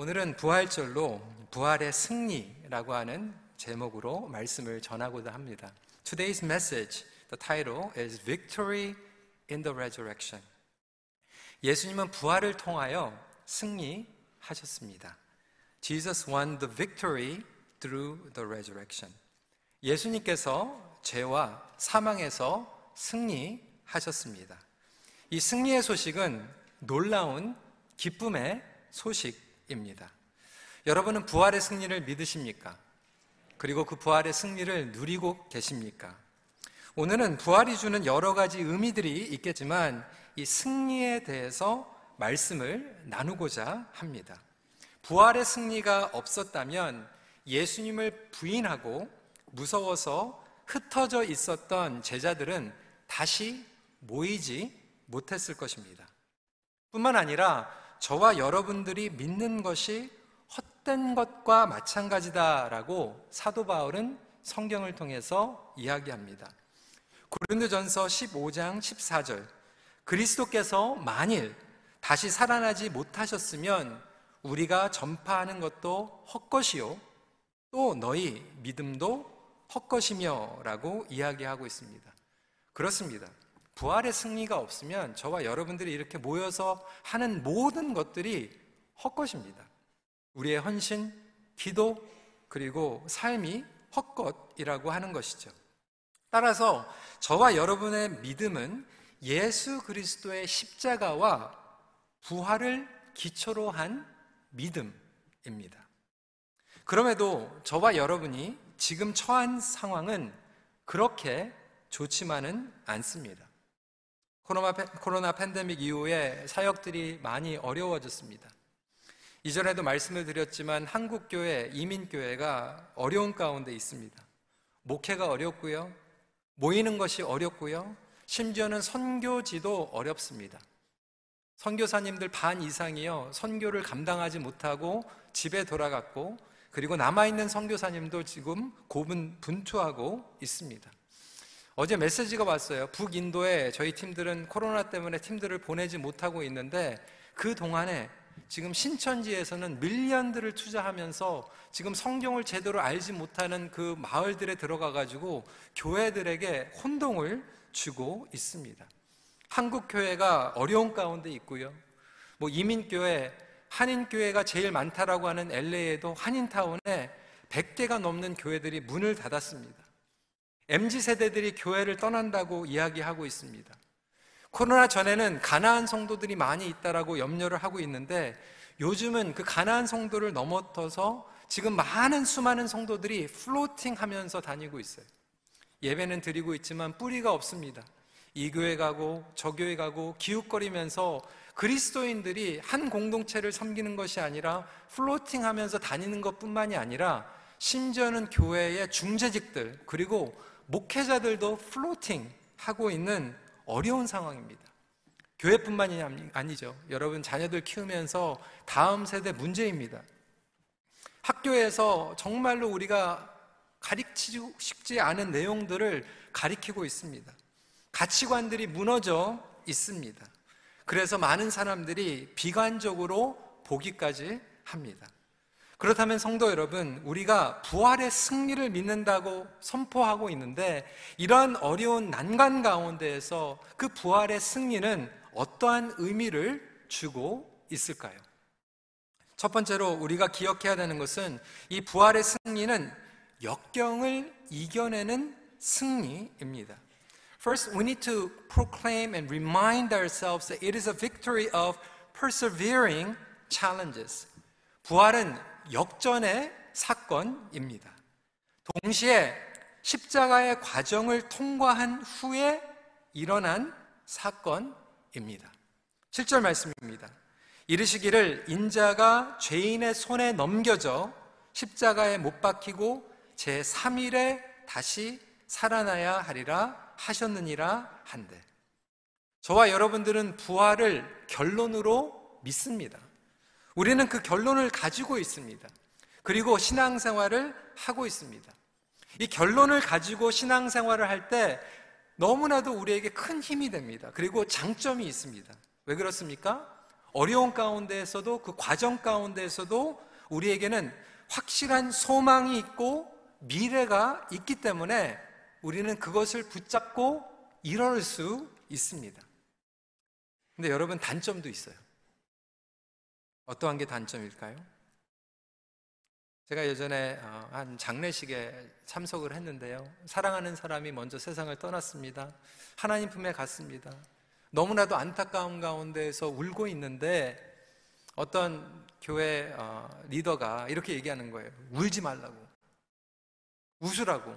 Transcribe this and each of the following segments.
오늘은 부활절로 부활의 승리라고 하는 제목으로 말씀을 전하고자 합니다. Today's message, the title is Victory in the Resurrection. 예수님은 부활을 통하여 승리하셨습니다. Jesus won the victory through the resurrection. 예수님께서 죄와 사망에서 승리하셨습니다. 이 승리의 소식은 놀라운 기쁨의 소식 입니다. 여러분은 부활의 승리를 믿으십니까? 그리고 그 부활의 승리를 누리고 계십니까? 오늘은 부활이 주는 여러 가지 의미들이 있겠지만 이 승리에 대해서 말씀을 나누고자 합니다. 부활의 승리가 없었다면 예수님을 부인하고 무서워서 흩어져 있었던 제자들은 다시 모이지 못했을 것입니다. 뿐만 아니라 저와 여러분들이 믿는 것이 헛된 것과 마찬가지다라고 사도 바울은 성경을 통해서 이야기합니다. 고린도전서 15장 14절 그리스도께서 만일 다시 살아나지 못하셨으면 우리가 전파하는 것도 헛것이요 또 너희 믿음도 헛것이며라고 이야기하고 있습니다. 그렇습니다. 부활의 승리가 없으면 저와 여러분들이 이렇게 모여서 하는 모든 것들이 헛것입니다. 우리의 헌신, 기도, 그리고 삶이 헛것이라고 하는 것이죠. 따라서 저와 여러분의 믿음은 예수 그리스도의 십자가와 부활을 기초로 한 믿음입니다. 그럼에도 저와 여러분이 지금 처한 상황은 그렇게 좋지만은 않습니다. 코로나, 코로나 팬데믹 이후에 사역들이 많이 어려워졌습니다. 이전에도 말씀을 드렸지만 한국교회, 이민교회가 어려운 가운데 있습니다. 목회가 어렵고요. 모이는 것이 어렵고요. 심지어는 선교지도 어렵습니다. 선교사님들 반 이상이요. 선교를 감당하지 못하고 집에 돌아갔고 그리고 남아있는 선교사님도 지금 고분 분투하고 있습니다. 어제 메시지가 왔어요. 북인도에 저희 팀들은 코로나 때문에 팀들을 보내지 못하고 있는데 그 동안에 지금 신천지에서는 밀리언들을 투자하면서 지금 성경을 제대로 알지 못하는 그 마을들에 들어가 가지고 교회들에게 혼동을 주고 있습니다. 한국 교회가 어려운 가운데 있고요. 뭐 이민교회, 한인교회가 제일 많다라고 하는 LA에도 한인타운에 100개가 넘는 교회들이 문을 닫았습니다. MZ 세대들이 교회를 떠난다고 이야기하고 있습니다. 코로나 전에는 가나안 성도들이 많이 있다라고 염려를 하고 있는데 요즘은 그 가나안 성도를 넘어서서 지금 많은 수많은 성도들이 플로팅 하면서 다니고 있어요. 예배는 드리고 있지만 뿌리가 없습니다. 이 교회 가고 저 교회 가고 기웃거리면서 그리스도인들이 한 공동체를 섬기는 것이 아니라 floating 하면서 다니는 것 뿐만이 아니라 심지어는 교회의 중직자들 그리고 목회자들도 floating 하고 있는 어려운 상황입니다. 교회뿐만이 아니죠. 여러분 자녀들 키우면서 다음 세대 문제입니다. 학교에서 정말로 우리가 가르치고 싶지 않은 내용들을 가리키고 있습니다. 가치관들이 무너져 있습니다. 그래서 많은 사람들이 비관적으로 보기까지 합니다. 그렇다면 성도 여러분, 우리가 부활의 승리를 믿는다고 선포하고 있는데 이러한 어려운 난관 가운데에서 그 부활의 승리는 어떠한 의미를 주고 있을까요? 첫 번째로 우리가 기억해야 되는 것은 이 부활의 승리는 역경을 이겨내는 승리입니다. First, we need to proclaim and remind ourselves that it is a victory of persevering challenges. 부활은 역전의 사건입니다. 동시에 십자가의 과정을 통과한 후에 일어난 사건입니다. 7절 말씀입니다. 이르시기를 인자가 죄인의 손에 넘겨져 십자가에 못 박히고 제 3일에 다시 살아나야 하리라 하셨느니라 한데 저와 여러분들은 부활을 결론으로 믿습니다. 우리는 그 결론을 가지고 있습니다. 그리고 신앙생활을 하고 있습니다. 이 결론을 가지고 신앙생활을 할 때 너무나도 우리에게 큰 힘이 됩니다. 그리고 장점이 있습니다. 왜 그렇습니까? 어려운 가운데에서도 그 과정 가운데에서도 우리에게는 확실한 소망이 있고 미래가 있기 때문에 우리는 그것을 붙잡고 이뤄낼 수 있습니다. 근데 여러분 단점도 있어요. 어떠한 게 단점일까요? 제가 예전에 어, 한 장례식에 참석을 했는데요. 사랑하는 사람이 먼저 세상을 떠났습니다. 하나님 품에 갔습니다. 너무나도 안타까운 가운데에서 울고 있는데 어떤 교회 어, 리더가 이렇게 얘기하는 거예요. 울지 말라고. 웃으라고.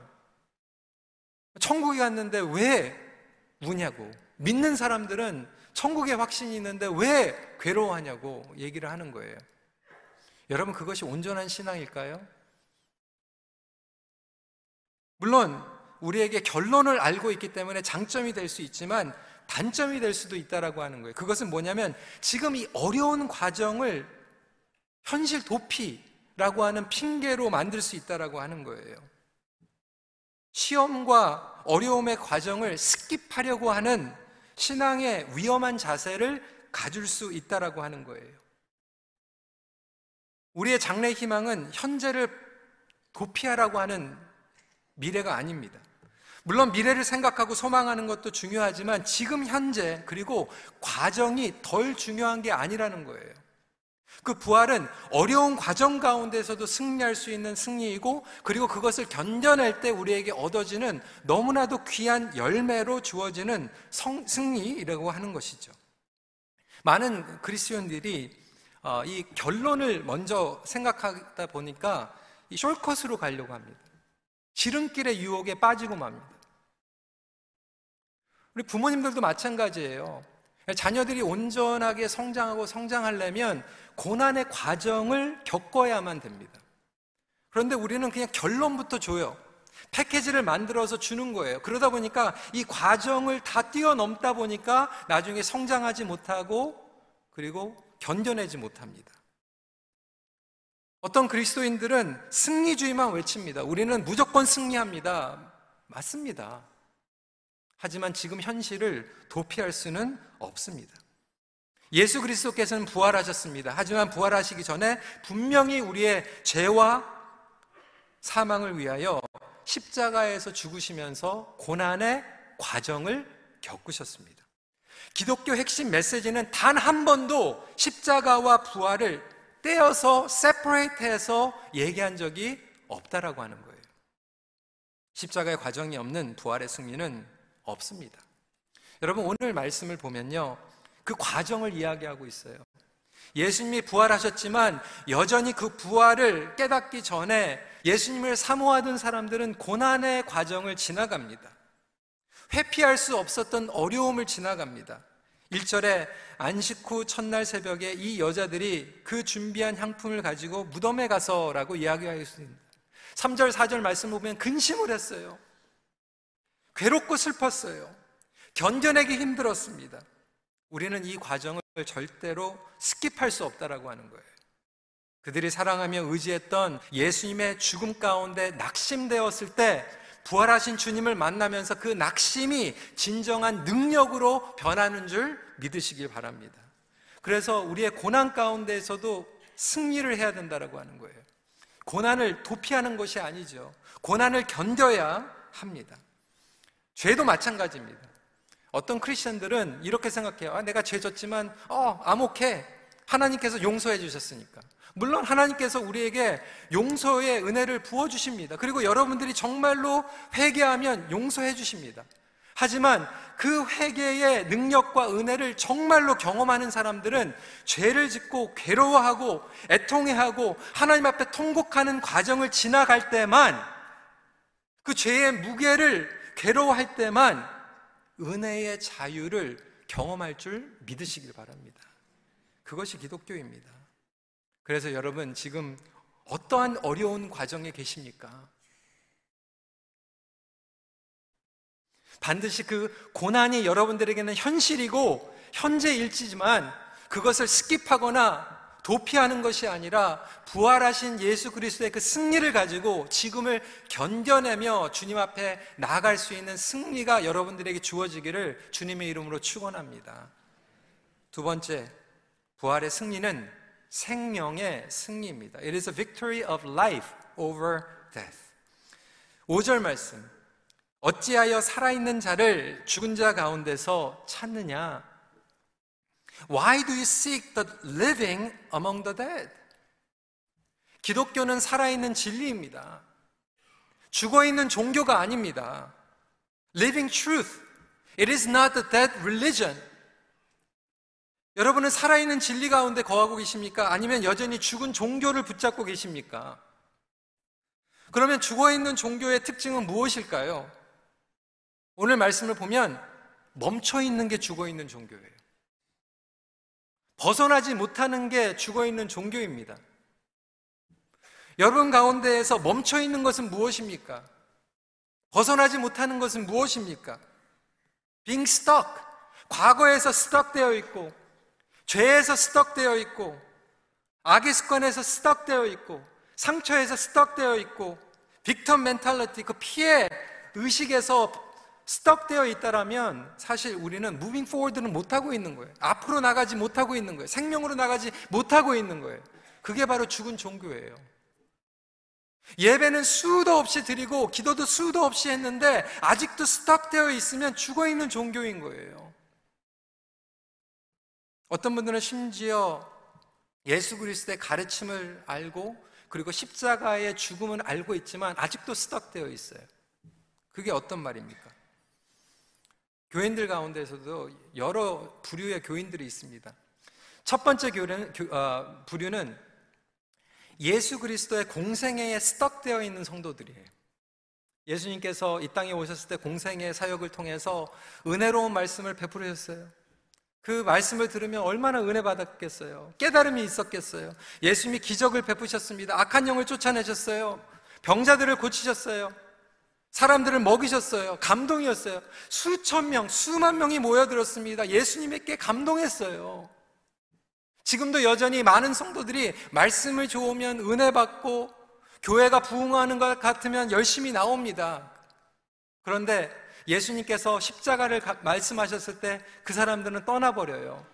천국에 갔는데 왜 우냐고. 믿는 사람들은 천국에 확신이 있는데 왜 괴로워하냐고 얘기를 하는 거예요. 여러분, 그것이 온전한 신앙일까요? 물론, 우리에게 결론을 알고 있기 때문에 장점이 될 수 있지만 단점이 될 수도 있다라고 하는 거예요. 그것은 뭐냐면 지금 이 어려운 과정을 현실 도피라고 하는 핑계로 만들 수 있다라고 하는 거예요. 시험과 어려움의 과정을 스킵하려고 하는 신앙의 위험한 자세를 가질 수 있다라고 하는 거예요. 우리의 장래 희망은 현재를 도피하라고 하는 미래가 아닙니다. 물론 미래를 생각하고 소망하는 것도 중요하지만 지금 현재 그리고 과정이 덜 중요한 게 아니라는 거예요. 그 부활은 어려운 과정 가운데서도 승리할 수 있는 승리이고 그리고 그것을 견뎌낼 때 우리에게 얻어지는 너무나도 귀한 열매로 주어지는 성, 승리라고 하는 것이죠. 많은 그리스도인들이 어, 이 결론을 먼저 생각하다 보니까 이 숄컷으로 가려고 합니다. 지름길의 유혹에 빠지고 맙니다. 우리 부모님들도 마찬가지예요. 자녀들이 온전하게 성장하고 성장하려면 고난의 과정을 겪어야만 됩니다. 그런데 우리는 그냥 결론부터 줘요. 패키지를 만들어서 주는 거예요. 그러다 보니까 이 과정을 다 뛰어넘다 보니까 나중에 성장하지 못하고 그리고 견뎌내지 못합니다. 어떤 그리스도인들은 승리주의만 외칩니다. 우리는 무조건 승리합니다. 맞습니다. 하지만 지금 현실을 도피할 수는 없습니다. 예수 그리스도께서는 부활하셨습니다. 하지만 부활하시기 전에 분명히 우리의 죄와 사망을 위하여 십자가에서 죽으시면서 고난의 과정을 겪으셨습니다. 기독교 핵심 메시지는 단 한 번도 십자가와 부활을 떼어서 세퍼레이트해서 얘기한 적이 없다라고 하는 거예요. 십자가의 과정이 없는 부활의 승리는 없습니다. 여러분 오늘 말씀을 보면요. 그 과정을 이야기하고 있어요. 예수님이 부활하셨지만 여전히 그 부활을 깨닫기 전에 예수님을 사모하던 사람들은 고난의 과정을 지나갑니다. 회피할 수 없었던 어려움을 지나갑니다. 1절에 안식 후 첫날 새벽에 이 여자들이 그 준비한 향품을 가지고 무덤에 가서라고 이야기하겠습니다. 3절, 4절 말씀 보면 근심을 했어요. 괴롭고 슬펐어요. 견뎌내기 힘들었습니다. 우리는 이 과정을 절대로 스킵할 수 없다라고 하는 거예요. 그들이 사랑하며 의지했던 예수님의 죽음 가운데 낙심되었을 때 부활하신 주님을 만나면서 그 낙심이 진정한 능력으로 변하는 줄 믿으시길 바랍니다. 그래서 우리의 고난 가운데에서도 승리를 해야 된다라고 하는 거예요. 고난을 도피하는 것이 아니죠. 고난을 견뎌야 합니다. 죄도 마찬가지입니다. 어떤 크리스천들은 이렇게 생각해요. 아, 내가 죄 졌지만, 어, 암흑해. 하나님께서 용서해 주셨으니까. 물론 하나님께서 우리에게 용서의 은혜를 부어 주십니다. 그리고 여러분들이 정말로 회개하면 용서해 주십니다. 하지만 그 회개의 능력과 은혜를 정말로 경험하는 사람들은 죄를 짓고 괴로워하고 애통해하고 하나님 앞에 통곡하는 과정을 지나갈 때만 그 죄의 무게를 괴로워할 때만 은혜의 자유를 경험할 줄 믿으시길 바랍니다. 그것이 기독교입니다. 그래서 여러분 지금 어떠한 어려운 과정에 계십니까? 반드시 그 고난이 여러분들에게는 현실이고 현재 일지지만 그것을 스킵하거나 도피하는 것이 아니라 부활하신 예수 그리스도의 그 승리를 가지고 지금을 견뎌내며 주님 앞에 나아갈 수 있는 승리가 여러분들에게 주어지기를 주님의 이름으로 축원합니다. 두 번째, 부활의 승리는 생명의 승리입니다. It is a victory of life over death. 5절 말씀. 어찌하여 살아있는 자를 죽은 자 가운데서 찾느냐? Why do you seek the living among the dead? 기독교는 살아있는 진리입니다. 죽어 있는 종교가 아닙니다. Living truth. It is not the dead religion. 여러분은 살아있는 진리 가운데 거하고 계십니까? 아니면 여전히 죽은 종교를 붙잡고 계십니까? 그러면 죽어 있는 종교의 특징은 무엇일까요? 오늘 말씀을 보면 멈춰 있는 게 죽어 있는 종교예요. 벗어나지 못하는 게 죽어 있는 종교입니다. 여러분 가운데에서 멈춰 있는 것은 무엇입니까? 벗어나지 못하는 것은 무엇입니까? being stuck. 과거에서 stuck 되어 있고, 죄에서 stuck 되어 있고, 악의 습관에서 stuck 되어 있고, 상처에서 stuck 되어 있고, 빅턴 멘탈리티, 그 피해 의식에서 stuck 되어 있다라면 사실 우리는 moving forward는 못하고 있는 거예요. 앞으로 나가지 못하고 있는 거예요. 생명으로 나가지 못하고 있는 거예요. 그게 바로 죽은 종교예요. 예배는 수도 없이 드리고 기도도 수도 없이 했는데 아직도 스탑되어 있으면 죽어 있는 종교인 거예요. 어떤 분들은 심지어 예수 그리스도의 가르침을 알고 그리고 십자가의 죽음을 알고 있지만 아직도 스탑되어 있어요. 그게 어떤 말입니까? 교인들 가운데서도 여러 부류의 교인들이 있습니다. 첫 번째 교류는, 어, 부류는 예수 그리스도의 공생애에 스떡되어 있는 성도들이에요. 예수님께서 이 땅에 오셨을 때 공생의 사역을 통해서 은혜로운 말씀을 베풀으셨어요. 그 말씀을 들으면 얼마나 은혜 받았겠어요. 깨달음이 있었겠어요. 예수님이 기적을 베푸셨습니다. 악한 영을 쫓아내셨어요. 병자들을 고치셨어요. 사람들을 먹이셨어요. 감동이었어요. 수천 명, 수만 명이 모여들었습니다. 예수님에게 감동했어요. 지금도 여전히 많은 성도들이 말씀을 좋으면 은혜 받고 교회가 부흥하는 것 같으면 열심히 나옵니다. 그런데 예수님께서 십자가를 말씀하셨을 때 그 사람들은 떠나버려요.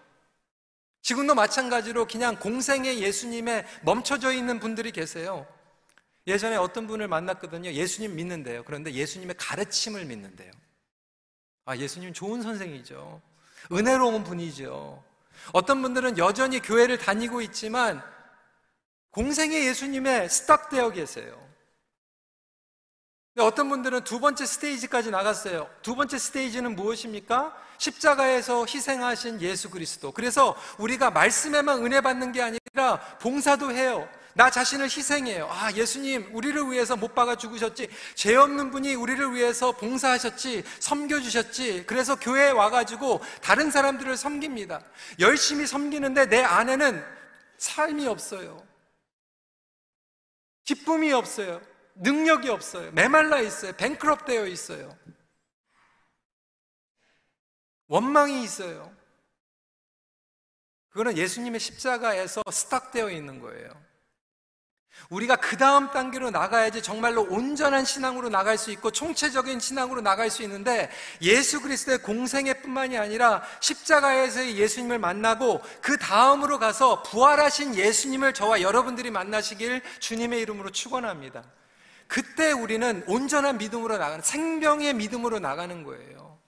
지금도 마찬가지로 그냥 공생의 예수님에 멈춰져 있는 분들이 계세요. 예전에 어떤 분을 만났거든요. 예수님 믿는데요. 그런데 예수님의 가르침을 믿는데요. 아, 예수님 좋은 선생이죠. 은혜로운 분이죠. 어떤 분들은 여전히 교회를 다니고 있지만 공생의 예수님에 스탁되어 계세요. 어떤 분들은 두 번째 스테이지까지 나갔어요. 두 번째 스테이지는 무엇입니까? 십자가에서 희생하신 예수 그리스도. 그래서 우리가 말씀에만 은혜 받는 게 아니라 봉사도 해요. 나 자신을 희생해요. 아, 예수님, 우리를 위해서 못 박아 죽으셨지. 죄 없는 분이 우리를 위해서 봉사하셨지. 섬겨주셨지. 그래서 교회에 와가지고 다른 사람들을 섬깁니다. 열심히 섬기는데 내 안에는 삶이 없어요. 기쁨이 없어요. 능력이 없어요. 메말라 있어요. 뱅크럽 되어 있어요. 원망이 있어요. 그거는 예수님의 십자가에서 스탁되어 있는 거예요. 우리가 그 다음 단계로 나가야지 정말로 온전한 신앙으로 나갈 수 있고 총체적인 신앙으로 나갈 수 있는데 예수 그리스도의 공생애 뿐만이 아니라 십자가에서의 예수님을 만나고 그 다음으로 가서 부활하신 예수님을 저와 여러분들이 만나시길 주님의 이름으로 축원합니다. 그때 우리는 온전한 믿음으로 나가는 생명의 믿음으로 나가는 거예요.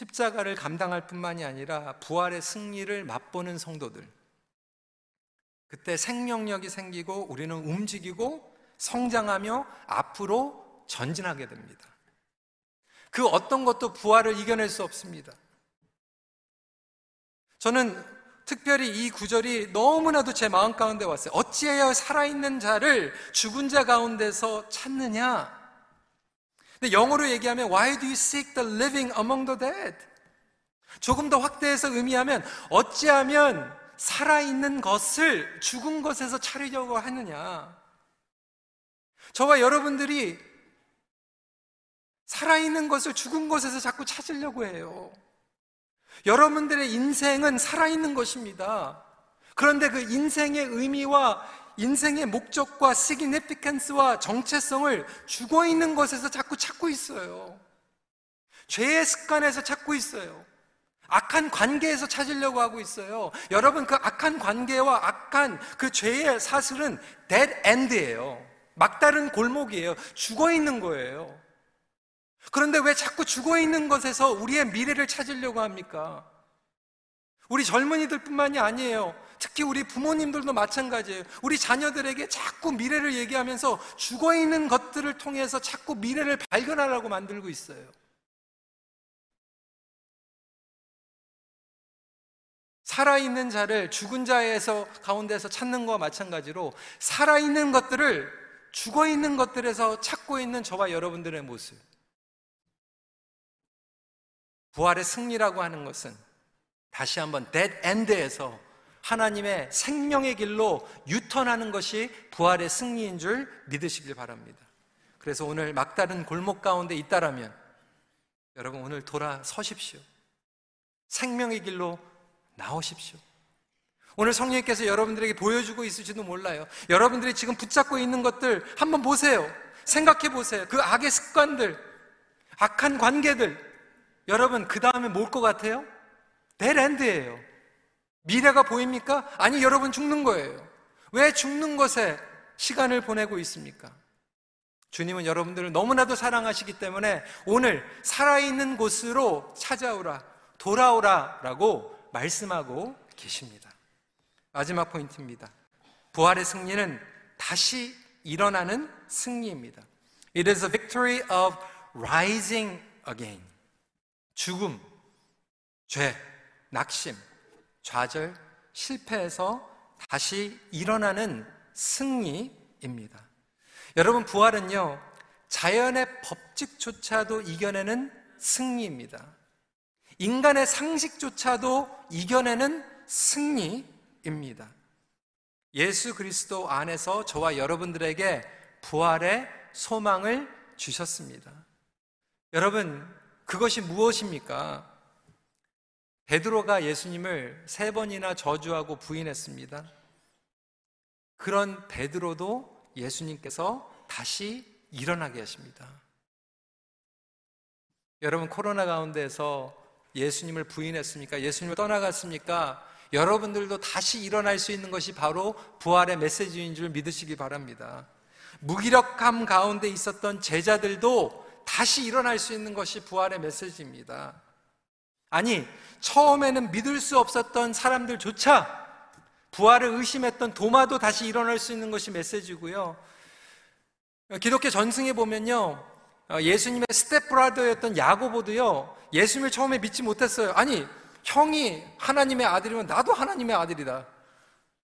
십자가를 감당할 뿐만이 아니라 부활의 승리를 맛보는 성도들. 그때 생명력이 생기고 우리는 움직이고 성장하며 앞으로 전진하게 됩니다. 그 어떤 것도 부활을 이겨낼 수 없습니다. 저는 특별히 이 구절이 너무나도 제 마음 가운데 왔어요. 어찌하여 살아있는 자를 죽은 자 가운데서 찾느냐? 근데 영어로 얘기하면 Why do you seek the living among the dead? 조금 더 확대해서 의미하면 어찌하면 살아있는 것을 죽은 것에서 차리려고 하느냐? 저와 여러분들이 살아있는 것을 죽은 것에서 자꾸 찾으려고 해요. 여러분들의 인생은 살아있는 것입니다. 그런데 그 인생의 의미와 인생의 목적과 시그니피칸스와 정체성을 죽어 있는 것에서 자꾸 찾고 있어요. 죄의 습관에서 찾고 있어요. 악한 관계에서 찾으려고 하고 있어요. 여러분, 그 악한 관계와 악한 그 죄의 사슬은 dead end예요. 막다른 골목이에요. 죽어 있는 거예요. 그런데 왜 자꾸 죽어 있는 것에서 우리의 미래를 찾으려고 합니까? 우리 젊은이들 뿐만이 아니에요. 특히 우리 부모님들도 마찬가지예요. 우리 자녀들에게 자꾸 미래를 얘기하면서 죽어 있는 것들을 통해서 자꾸 미래를 발견하라고 만들고 있어요. 살아있는 자를 죽은 자에서 가운데서 찾는 것과 마찬가지로 살아있는 것들을 죽어 있는 것들에서 찾고 있는 저와 여러분들의 모습. 부활의 승리라고 하는 것은 다시 한번 dead end에서 하나님의 생명의 길로 유턴하는 것이 부활의 승리인 줄 믿으시길 바랍니다. 그래서 오늘 막다른 골목 가운데 있다라면 여러분 오늘 돌아서십시오. 생명의 길로 나오십시오. 오늘 성령님께서 여러분들에게 보여주고 있을지도 몰라요. 여러분들이 지금 붙잡고 있는 것들 한번 보세요. 생각해 보세요. 그 악의 습관들, 악한 관계들. 여러분, 그 다음에 뭘 것 같아요? 데랜드예요. 미래가 보입니까? 아니, 여러분 죽는 거예요. 왜 죽는 것에 시간을 보내고 있습니까? 주님은 여러분들을 너무나도 사랑하시기 때문에 오늘 살아있는 곳으로 찾아오라, 돌아오라 라고 말씀하고 계십니다. 마지막 포인트입니다. 부활의 승리는 다시 일어나는 승리입니다. It is a victory of rising again. 죽음, 죄, 낙심, 좌절, 실패에서 다시 일어나는 승리입니다. 여러분, 부활은요, 자연의 법칙조차도 이겨내는 승리입니다. 인간의 상식조차도 이겨내는 승리입니다. 예수 그리스도 안에서 저와 여러분들에게 부활의 소망을 주셨습니다. 여러분, 그것이 무엇입니까? 베드로가 예수님을 세 번이나 저주하고 부인했습니다. 그런 베드로도 예수님께서 다시 일어나게 하십니다. 여러분 코로나 가운데서 예수님을 부인했습니까? 예수님을 떠나갔습니까? 여러분들도 다시 일어날 수 있는 것이 바로 부활의 메시지인 줄 믿으시기 바랍니다. 무기력함 가운데 있었던 제자들도 다시 일어날 수 있는 것이 부활의 메시지입니다. 아니, 처음에는 믿을 수 없었던 사람들조차 부활을 의심했던 도마도 다시 일어날 수 있는 것이 메시지고요. 기독교 전승에 보면요. 예수님의 스텝브라더였던 야고보도요. 예수님을 처음에 믿지 못했어요. 아니, 형이 하나님의 아들이면 나도 하나님의 아들이다.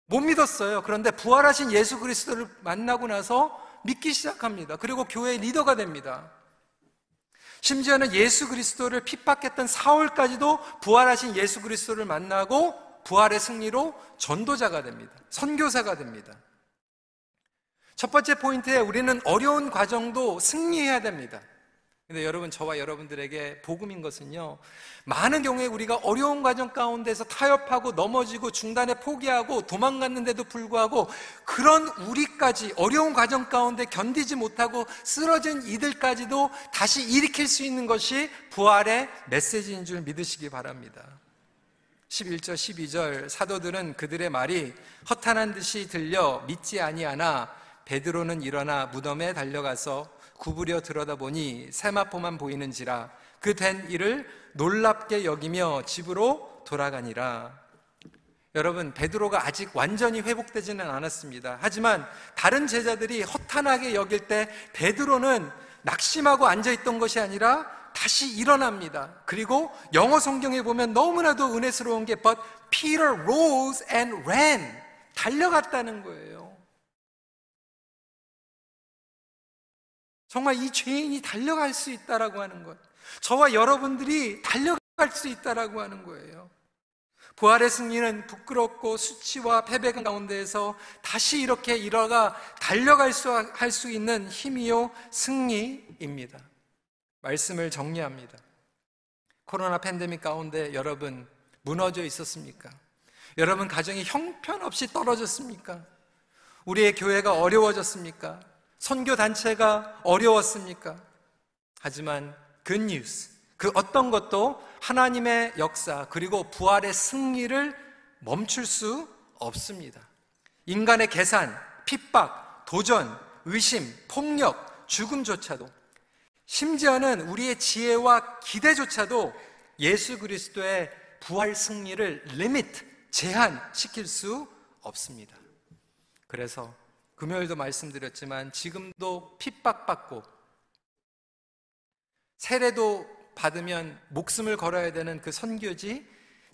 못 믿었어요. 그런데 부활하신 예수 그리스도를 만나고 나서 믿기 시작합니다. 그리고 교회의 리더가 됩니다. 심지어는 예수 그리스도를 핍박했던 사울까지도 부활하신 예수 그리스도를 만나고 부활의 승리로 전도자가 됩니다. 선교사가 됩니다. 첫 번째 포인트에 우리는 어려운 과정도 승리해야 됩니다. 근데 여러분, 저와 여러분들에게 복음인 것은요, 많은 경우에 우리가 어려운 과정 가운데서 타협하고 넘어지고 중단에 포기하고 도망갔는데도 불구하고 그런 우리까지 어려운 과정 가운데 견디지 못하고 쓰러진 이들까지도 다시 일으킬 수 있는 것이 부활의 메시지인 줄 믿으시기 바랍니다. 11절, 12절 사도들은 그들의 말이 허탄한 듯이 들려 믿지 아니하나 베드로는 일어나 무덤에 달려가서 구부려 들여다보니 세마포만 보이는지라 그 된 일을 놀랍게 여기며 집으로 돌아가니라. 여러분, 베드로가 아직 완전히 회복되지는 않았습니다. 하지만 다른 제자들이 허탄하게 여길 때 베드로는 낙심하고 앉아 있던 것이 아니라 다시 일어납니다. 그리고 영어 성경에 보면 너무나도 은혜스러운 게 But Peter rose and ran. 달려갔다는 거예요. 정말 이 죄인이 달려갈 수 있다라고 하는 것. 저와 여러분들이 달려갈 수 있다라고 하는 거예요. 부활의 승리는 부끄럽고 수치와 패배 가운데에서 다시 이렇게 일어가 달려갈 수, 할 수 있는 힘이요 승리입니다. 말씀을 정리합니다. 코로나 팬데믹 가운데 여러분 무너져 있었습니까? 여러분 가정이 형편없이 떨어졌습니까? 우리의 교회가 어려워졌습니까? 선교 단체가 어려웠습니까? 하지만 news, 그 어떤 것도 하나님의 역사 그리고 부활의 승리를 멈출 수 없습니다. 인간의 계산, 핍박, 도전, 의심, 폭력, 죽음조차도 심지어는 우리의 지혜와 기대조차도 예수 그리스도의 부활 승리를 limit, 제한시킬 수 없습니다. 그래서 금요일도 말씀드렸지만 지금도 핍박받고 세례도 받으면 목숨을 걸어야 되는 그 선교지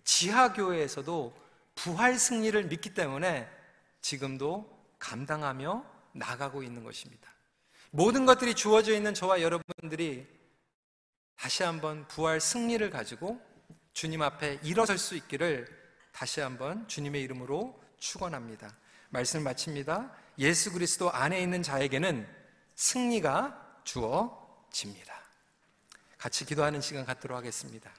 지하교회에서도 부활 승리를 믿기 때문에 지금도 감당하며 나가고 있는 것입니다. 모든 것들이 주어져 있는 저와 여러분들이 다시 한번 부활 승리를 가지고 주님 앞에 일어설 수 있기를 다시 한번 주님의 이름으로 축원합니다. 말씀을 마칩니다. 예수 그리스도 안에 있는 자에게는 승리가 주어집니다. 같이 기도하는 시간 갖도록 하겠습니다.